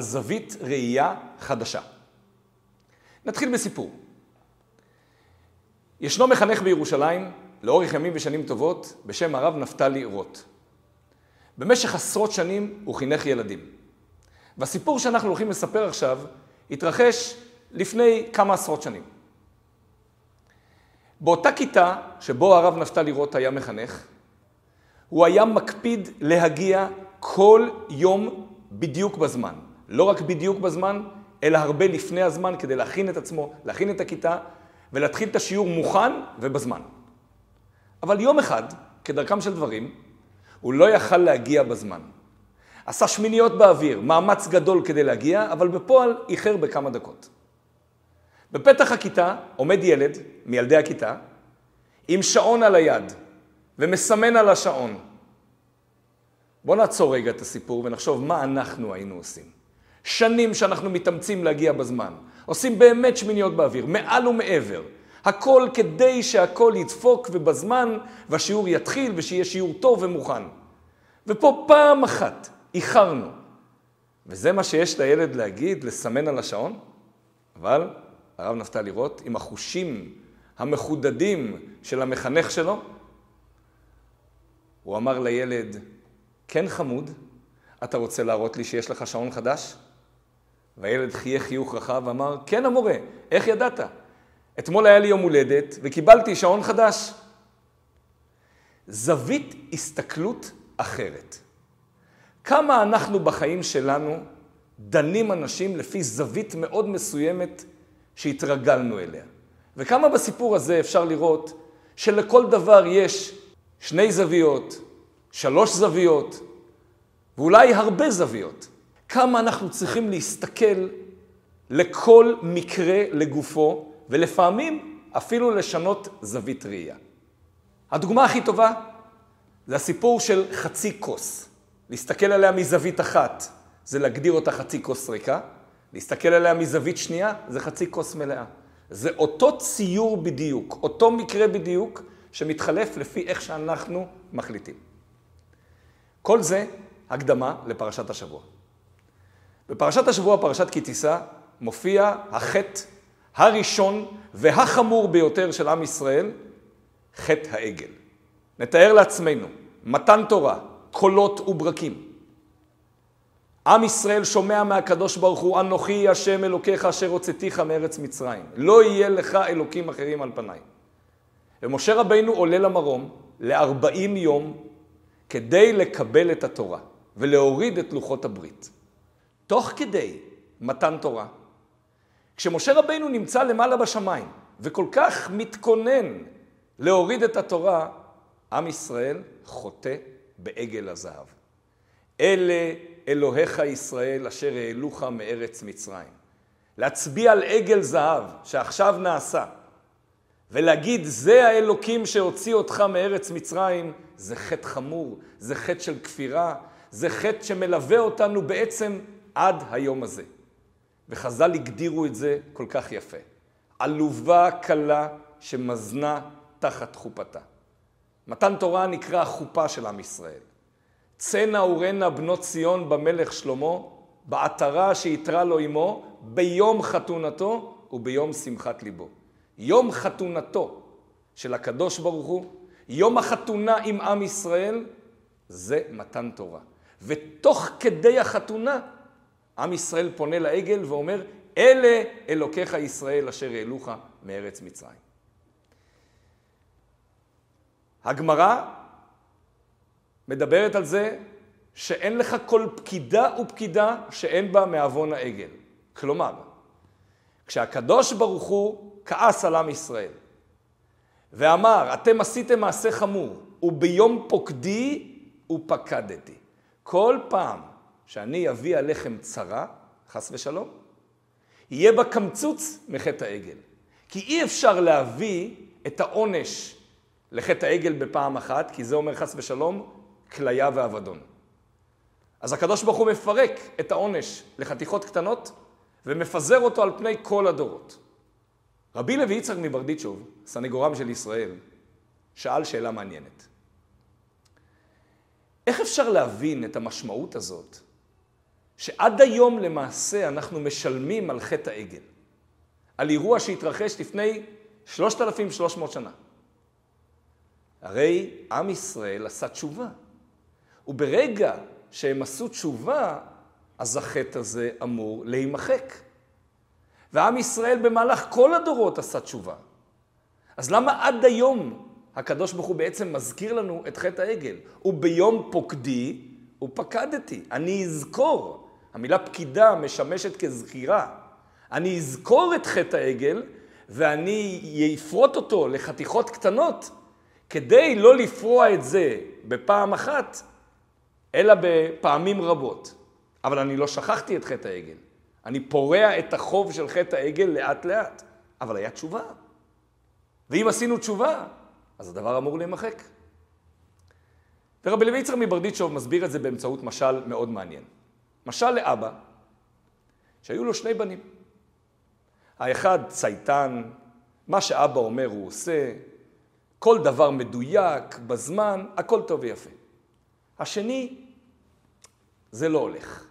זווית ראייה חדשה. נתחיל בסיפור. ישנו מחנך בירושלים, לאורך ימים ושנים טובות, בשם הרב נפתלי רוט. במשך עשרות שנים הוא חינך ילדים. והסיפור שאנחנו הולכים לספר עכשיו התרחש לפני כמה עשרות שנים. באותה כיתה שבו הרב נפתלי רוט היה מחנך, הוא היה מקפיד להגיע כל יום בדיוק בזמן. לא רק בדיוק בזמן, אלא הרבה לפני הזמן כדי להכין את עצמו, להכין את הכיתה ולהתחיל את השיעור מוכן ובזמן. אבל יום אחד, כדרכם של דברים, הוא לא יכל להגיע בזמן. עשה שמיניות באוויר, מאמץ גדול כדי להגיע, אבל בפועל איחר בכמה דקות. בפתח הכיתה עומד ילד מילדי הכיתה עם שעון על היד ומסמן על השעון. בואו נעצור רגע את הסיפור ונחשוב מה אנחנו היינו עושים. שנים שאנחנו מתאמצים להגיע בזמן. עושים באמת שמיניות באוויר, מעל ומעבר. הכל כדי שהכל ידפוק ובזמן, והשיעור יתחיל ושיהיה שיעור טוב ומוכן. ופה פעם אחת איחרנו. וזה מה שיש לילד להגיד, לסמן על השעון? אבל הרב נפתלי רוט, עם החושים המחודדים של המחנך שלו, הוא אמר לילד, כן חמוד, אתה רוצה להראות לי שיש לך שעון חדש? והילד חייך חיוך רחב ואמר, כן המורה, איך ידעת? אתמול היה לי יום הולדת וקיבלתי שעון חדש. זווית הסתכלות אחרת. כמה אנחנו בחיים שלנו דנים אנשים לפי זווית מאוד מסוימת שהתרגלנו אליה. וכמה בסיפור הזה אפשר לראות שלכל דבר יש שני זוויות, שלוש זוויות, ואולי הרבה זוויות. כמה אנחנו צריכים להסתכל לכל מקרה לגופו, ולפעמים אפילו לשנות זווית ראייה. הדוגמה הכי טובה זה הסיפור של חצי כוס. להסתכל עליה מזווית אחת זה להגדיר אותה חצי כוס ריקה, להסתכל עליה מזווית שנייה זה חצי כוס מלאה. זה אותו ציור בדיוק, אותו מקרה בדיוק, שמתחלף לפי איך שאנחנו מחליטים. כל זה הקדמה לפרשת השבוע. בפרשת השבוע, פרשת כי תישא, מופיע החטא הראשון והחמור ביותר של עם ישראל, חטא העגל. נתאר לעצמנו, מתן תורה, קולות וברקים. עם ישראל שומע מהקדוש ברוך הוא, אנוכי השם אלוקיך אשר הוצאתיך מארץ מצרים. לא יהיה לך אלוקים אחרים על פניי. ומשה רבינו עולה למרום לארבעים יום כדי לקבל את התורה ולהוריד את לוחות הברית. תוך כדי מתן תורה, כשמשה רבינו נמצא למעלה בשמיים וכל כך מתכונן להוריד את התורה, עם ישראל חוטא בעגל הזהב. אלה אלוהיך ישראל אשר העלוך מארץ מצרים. להצביע על עגל זהב שעכשיו נעשה, ולהגיד זה האלוקים שהוציא אותך מארץ מצרים, זה חטא חמור, זה חטא של כפירה, זה חטא שמלווה אותנו בעצם עד היום הזה. וחז"ל הגדירו את זה כל כך יפה. עלובה קלה שמזנה תחת חופתה. מתן תורה נקרא החופה של עם ישראל. צאנה ורנה בנות ציון במלך שלמה, בעטרה שיתרה לו עמו, ביום חתונתו וביום שמחת ליבו. יום חתונתו של הקדוש ברוך הוא, יום החתונה עם עם ישראל, זה מתן תורה. ותוך כדי החתונה עם ישראל פונה לעגל ואומר, אלה אלוקיך ישראל אשר העלוך מארץ מצרים. הגמרא מדברת על זה שאין לך כל פקידה ופקידה שאין בה מעוון העגל. כלומר, כשהקדוש ברוך הוא כעס על עם ישראל ואמר, אתם עשיתם מעשה חמור, וביום פוקדי ופקדתי. כל פעם שאני אביא עליכם צרה, חס ושלום, יהיה בה קמצוץ מחטא העגל. כי אי אפשר להביא את העונש לחטא העגל בפעם אחת, כי זה אומר חס ושלום, כליה ואבדון. אז הקדוש ברוך הוא מפרק את העונש לחתיכות קטנות ומפזר אותו על פני כל הדורות. רבי לוי יצחק מברדיצ'וב, סנגורם של ישראל, שאל שאלה מעניינת. איך אפשר להבין את המשמעות הזאת שעד היום למעשה אנחנו משלמים על חטא העגל, על אירוע שהתרחש לפני 3,300 שנה. הרי עם ישראל עשה תשובה, וברגע שהם עשו תשובה, אז החטא הזה אמור להימחק. ועם ישראל במהלך כל הדורות עשה תשובה. אז למה עד היום הקדוש ברוך הוא בעצם מזכיר לנו את חטא העגל? וביום פוקדי ופקדתי. אני אזכור. המילה פקידה משמשת כזכירה. אני אזכור את חטא העגל ואני אפרוט אותו לחתיכות קטנות כדי לא לפרוע את זה בפעם אחת, אלא בפעמים רבות. אבל אני לא שכחתי את חטא העגל. אני פורע את החוב של חטא העגל לאט לאט. אבל היה תשובה. ואם עשינו תשובה, אז הדבר אמור להימחק. ורבי לוי יצחק מברדיצ'וב מסביר את זה באמצעות משל מאוד מעניין. משל לאבא, שהיו לו שני בנים. האחד צייתן, מה שאבא אומר הוא עושה, כל דבר מדויק, בזמן, הכל טוב ויפה. השני, זה לא הולך.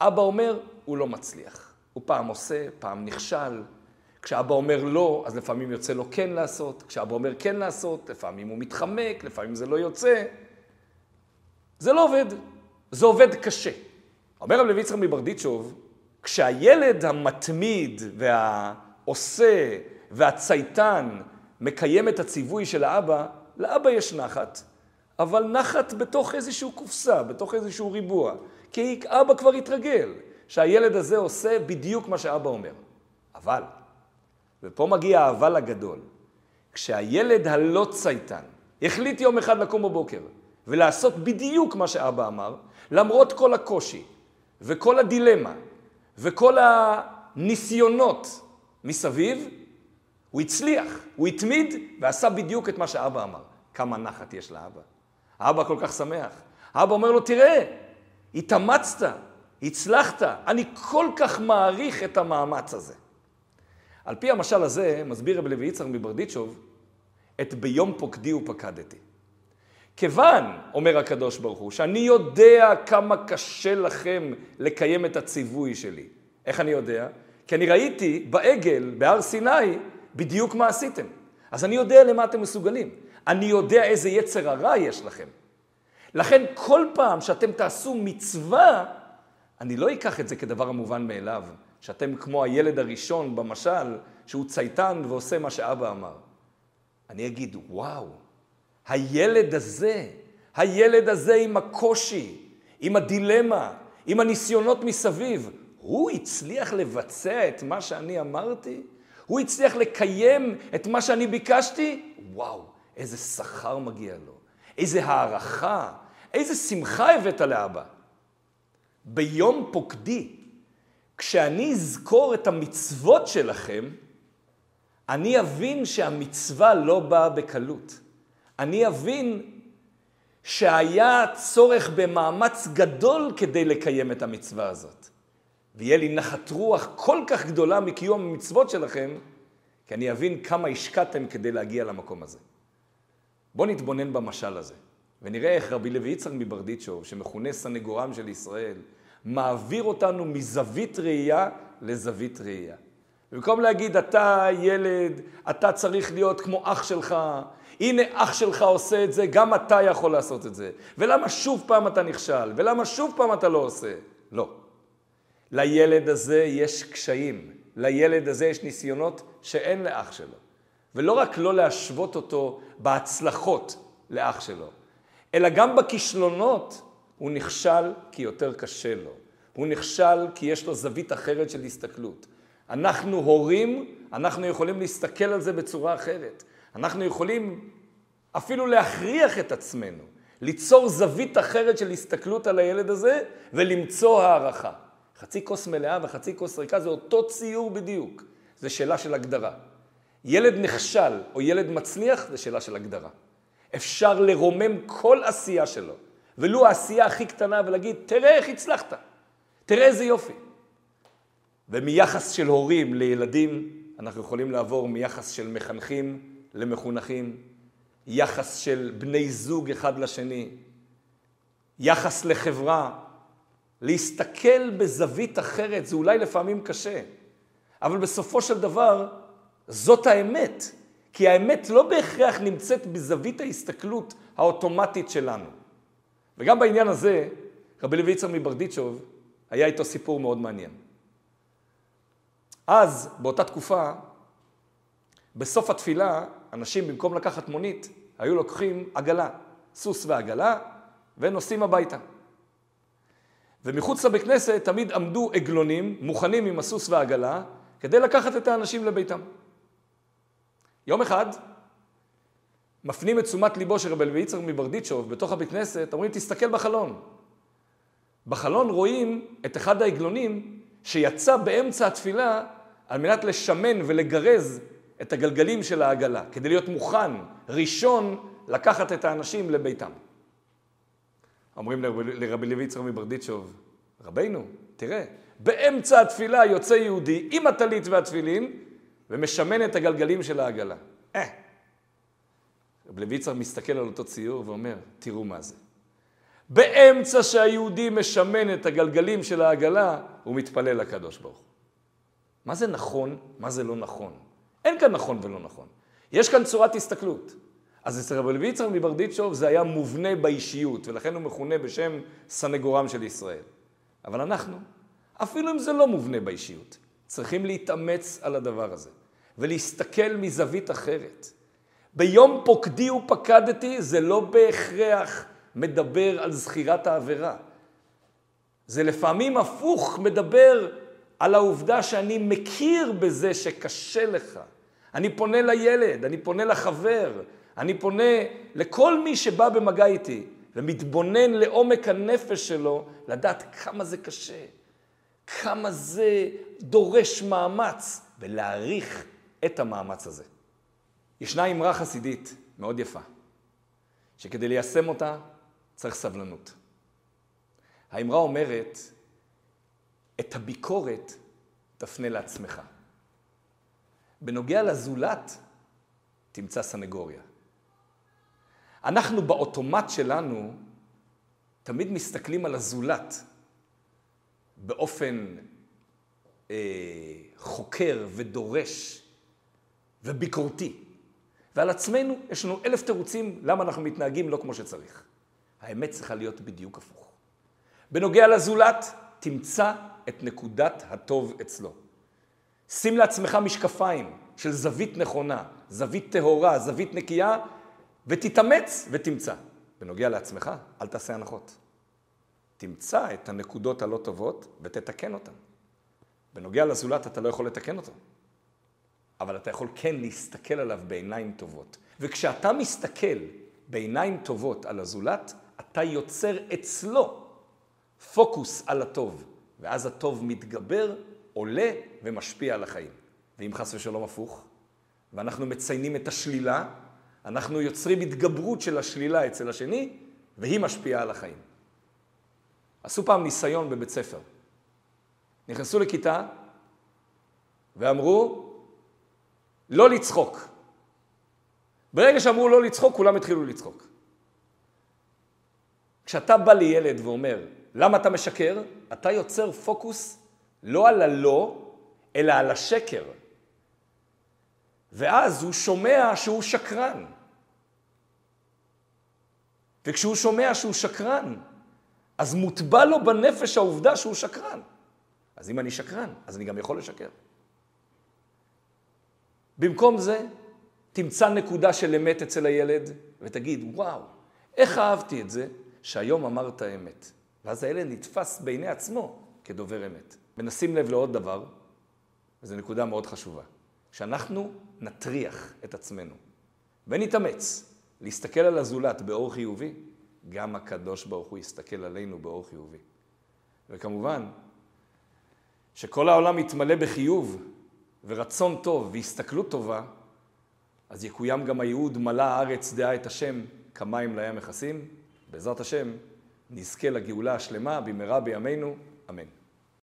אבא אומר, הוא לא מצליח. הוא פעם עושה, פעם נכשל. כשאבא אומר לא, אז לפעמים יוצא לו כן לעשות. כשאבא אומר כן לעשות, לפעמים הוא מתחמק, לפעמים זה לא יוצא. זה לא עובד. זה עובד קשה. אומר רב לוי יצחק מברדיצ'וב, כשהילד המתמיד והעושה והצייתן מקיים את הציווי של האבא, לאבא יש נחת, אבל נחת בתוך איזושהי קופסה, בתוך איזשהו ריבוע. כי אבא כבר התרגל שהילד הזה עושה בדיוק מה שאבא אומר. אבל, ופה מגיע האבל הגדול, כשהילד הלא צייתן החליט יום אחד לקום בבוקר ולעשות בדיוק מה שאבא אמר, למרות כל הקושי וכל הדילמה וכל הניסיונות מסביב, הוא הצליח, הוא התמיד ועשה בדיוק את מה שאבא אמר. כמה נחת יש לאבא. האבא כל כך שמח. האבא אומר לו, תראה, התאמצת, הצלחת, אני כל כך מעריך את המאמץ הזה. על פי המשל הזה, מסביר רב לוי יצחק מברדיצ'וב, את ביום פוקדי ופקדתי. כיוון, אומר הקדוש ברוך הוא, שאני יודע כמה קשה לכם לקיים את הציווי שלי. איך אני יודע? כי אני ראיתי בעגל, בהר סיני, בדיוק מה עשיתם. אז אני יודע למה אתם מסוגלים. אני יודע איזה יצר הרע יש לכם. לכן כל פעם שאתם תעשו מצווה, אני לא אקח את זה כדבר המובן מאליו, שאתם כמו הילד הראשון במשל, שהוא צייתן ועושה מה שאבא אמר. אני אגיד, וואו, הילד הזה, הילד הזה עם הקושי, עם הדילמה, עם הניסיונות מסביב, הוא הצליח לבצע את מה שאני אמרתי? הוא הצליח לקיים את מה שאני ביקשתי? וואו, איזה שכר מגיע לו, איזה הערכה, איזה שמחה הבאת לאבא. ביום פוקדי, כשאני אזכור את המצוות שלכם, אני אבין שהמצווה לא באה בקלות. אני אבין שהיה צורך במאמץ גדול כדי לקיים את המצווה הזאת. ויהיה לי נחת רוח כל כך גדולה מקיום המצוות שלכם, כי אני אבין כמה השקעתם כדי להגיע למקום הזה. בואו נתבונן במשל הזה, ונראה איך רבי לוי יצחק מברדיצ'וב, שמכונה סנגורם של ישראל, מעביר אותנו מזווית ראייה לזווית ראייה. במקום להגיד, אתה ילד, אתה צריך להיות כמו אח שלך, הנה אח שלך עושה את זה, גם אתה יכול לעשות את זה. ולמה שוב פעם אתה נכשל? ולמה שוב פעם אתה לא עושה? לא. לילד הזה יש קשיים, לילד הזה יש ניסיונות שאין לאח שלו. ולא רק לא להשוות אותו בהצלחות לאח שלו, אלא גם בכישלונות הוא נכשל כי יותר קשה לו. הוא נכשל כי יש לו זווית אחרת של הסתכלות. אנחנו הורים, אנחנו יכולים להסתכל על זה בצורה אחרת. אנחנו יכולים אפילו להכריח את עצמנו, ליצור זווית אחרת של הסתכלות על הילד הזה ולמצוא הערכה. חצי כוס מלאה וחצי כוס ריקה זה אותו ציור בדיוק. זה שאלה של הגדרה. ילד נכשל או ילד מצליח זה שאלה של הגדרה. אפשר לרומם כל עשייה שלו, ולו העשייה הכי קטנה ולהגיד, תראה איך הצלחת, תראה איזה יופי. ומיחס של הורים לילדים, אנחנו יכולים לעבור מיחס של מחנכים למחונכים, יחס של בני זוג אחד לשני, יחס לחברה, להסתכל בזווית אחרת, זה אולי לפעמים קשה, אבל בסופו של דבר, זאת האמת. כי האמת לא בהכרח נמצאת בזווית ההסתכלות האוטומטית שלנו. וגם בעניין הזה, רבי לוי יצר מברדיצ'וב, היה איתו סיפור מאוד מעניין. אז, באותה תקופה, בסוף התפילה, אנשים במקום לקחת מונית, היו לוקחים עגלה, סוס ועגלה, ונוסעים הביתה. ומחוץ לבית כנסת תמיד עמדו עגלונים, מוכנים עם הסוס והעגלה, כדי לקחת את האנשים לביתם. יום אחד, מפנים את תשומת ליבו של רבי לוי מברדיצ'וב בתוך הבית כנסת, אומרים, תסתכל בחלון. בחלון רואים את אחד העגלונים שיצא באמצע התפילה על מנת לשמן ולגרז את הגלגלים של העגלה, כדי להיות מוכן, ראשון, לקחת את האנשים לביתם. אומרים לרבי לוי יצחק מברדיצ'וב, רבינו, תראה, באמצע התפילה יוצא יהודי עם הטלית והתפילין ומשמן את הגלגלים של העגלה. אה. רבי לוי יצחק מסתכל על אותו ציור ואומר, תראו מה זה. באמצע שהיהודי משמן את הגלגלים של העגלה, הוא מתפלל לקדוש ברוך הוא. מה זה נכון, מה זה לא נכון? אין כאן נכון ולא נכון. יש כאן צורת הסתכלות. אז אצל רבי לוי יצחק מברדיצ'וב זה היה מובנה באישיות, ולכן הוא מכונה בשם סנגורם של ישראל. אבל אנחנו, אפילו אם זה לא מובנה באישיות, צריכים להתאמץ על הדבר הזה, ולהסתכל מזווית אחרת. ביום פוקדי ופקדתי זה לא בהכרח מדבר על זכירת העבירה. זה לפעמים הפוך, מדבר על העובדה שאני מכיר בזה שקשה לך. אני פונה לילד, אני פונה לחבר, אני פונה לכל מי שבא במגע איתי ומתבונן לעומק הנפש שלו, לדעת כמה זה קשה, כמה זה דורש מאמץ, ולהעריך את המאמץ הזה. ישנה אמרה חסידית מאוד יפה, שכדי ליישם אותה צריך סבלנות. האמרה אומרת, את הביקורת תפנה לעצמך. בנוגע לזולת, תמצא סנגוריה. אנחנו באוטומט שלנו תמיד מסתכלים על הזולת באופן אה, חוקר ודורש וביקורתי. ועל עצמנו יש לנו אלף תירוצים למה אנחנו מתנהגים לא כמו שצריך. האמת צריכה להיות בדיוק הפוך. בנוגע לזולת, תמצא את נקודת הטוב אצלו. שים לעצמך משקפיים של זווית נכונה, זווית טהורה, זווית נקייה, ותתאמץ ותמצא. בנוגע לעצמך, אל תעשה הנחות. תמצא את הנקודות הלא טובות ותתקן אותן. בנוגע לזולת אתה לא יכול לתקן אותו, אבל אתה יכול כן להסתכל עליו בעיניים טובות. וכשאתה מסתכל בעיניים טובות על הזולת, אתה יוצר אצלו פוקוס על הטוב, ואז הטוב מתגבר, עולה ומשפיע על החיים. ואם חס ושלום הפוך, ואנחנו מציינים את השלילה, אנחנו יוצרים התגברות של השלילה אצל השני, והיא משפיעה על החיים. עשו פעם ניסיון בבית ספר. נכנסו לכיתה ואמרו, לא לצחוק. ברגע שאמרו לא לצחוק, כולם התחילו לצחוק. כשאתה בא לילד ואומר, למה אתה משקר? אתה יוצר פוקוס לא על הלא, אלא על השקר. ואז הוא שומע שהוא שקרן. וכשהוא שומע שהוא שקרן, אז מוטבע לו בנפש העובדה שהוא שקרן. אז אם אני שקרן, אז אני גם יכול לשקר. במקום זה, תמצא נקודה של אמת אצל הילד ותגיד, וואו, איך אהבתי את זה שהיום אמרת אמת. ואז הילד נתפס בעיני עצמו כדובר אמת. ונשים לב לעוד דבר, וזו נקודה מאוד חשובה. כשאנחנו נטריח את עצמנו ונתאמץ להסתכל על הזולת באור חיובי, גם הקדוש ברוך הוא יסתכל עלינו באור חיובי. וכמובן, שכל העולם יתמלא בחיוב ורצון טוב והסתכלות טובה, אז יקוים גם הייעוד מלא הארץ דעה את השם כמים לים מכסים. בעזרת השם נזכה לגאולה השלמה במהרה בימינו, אמן.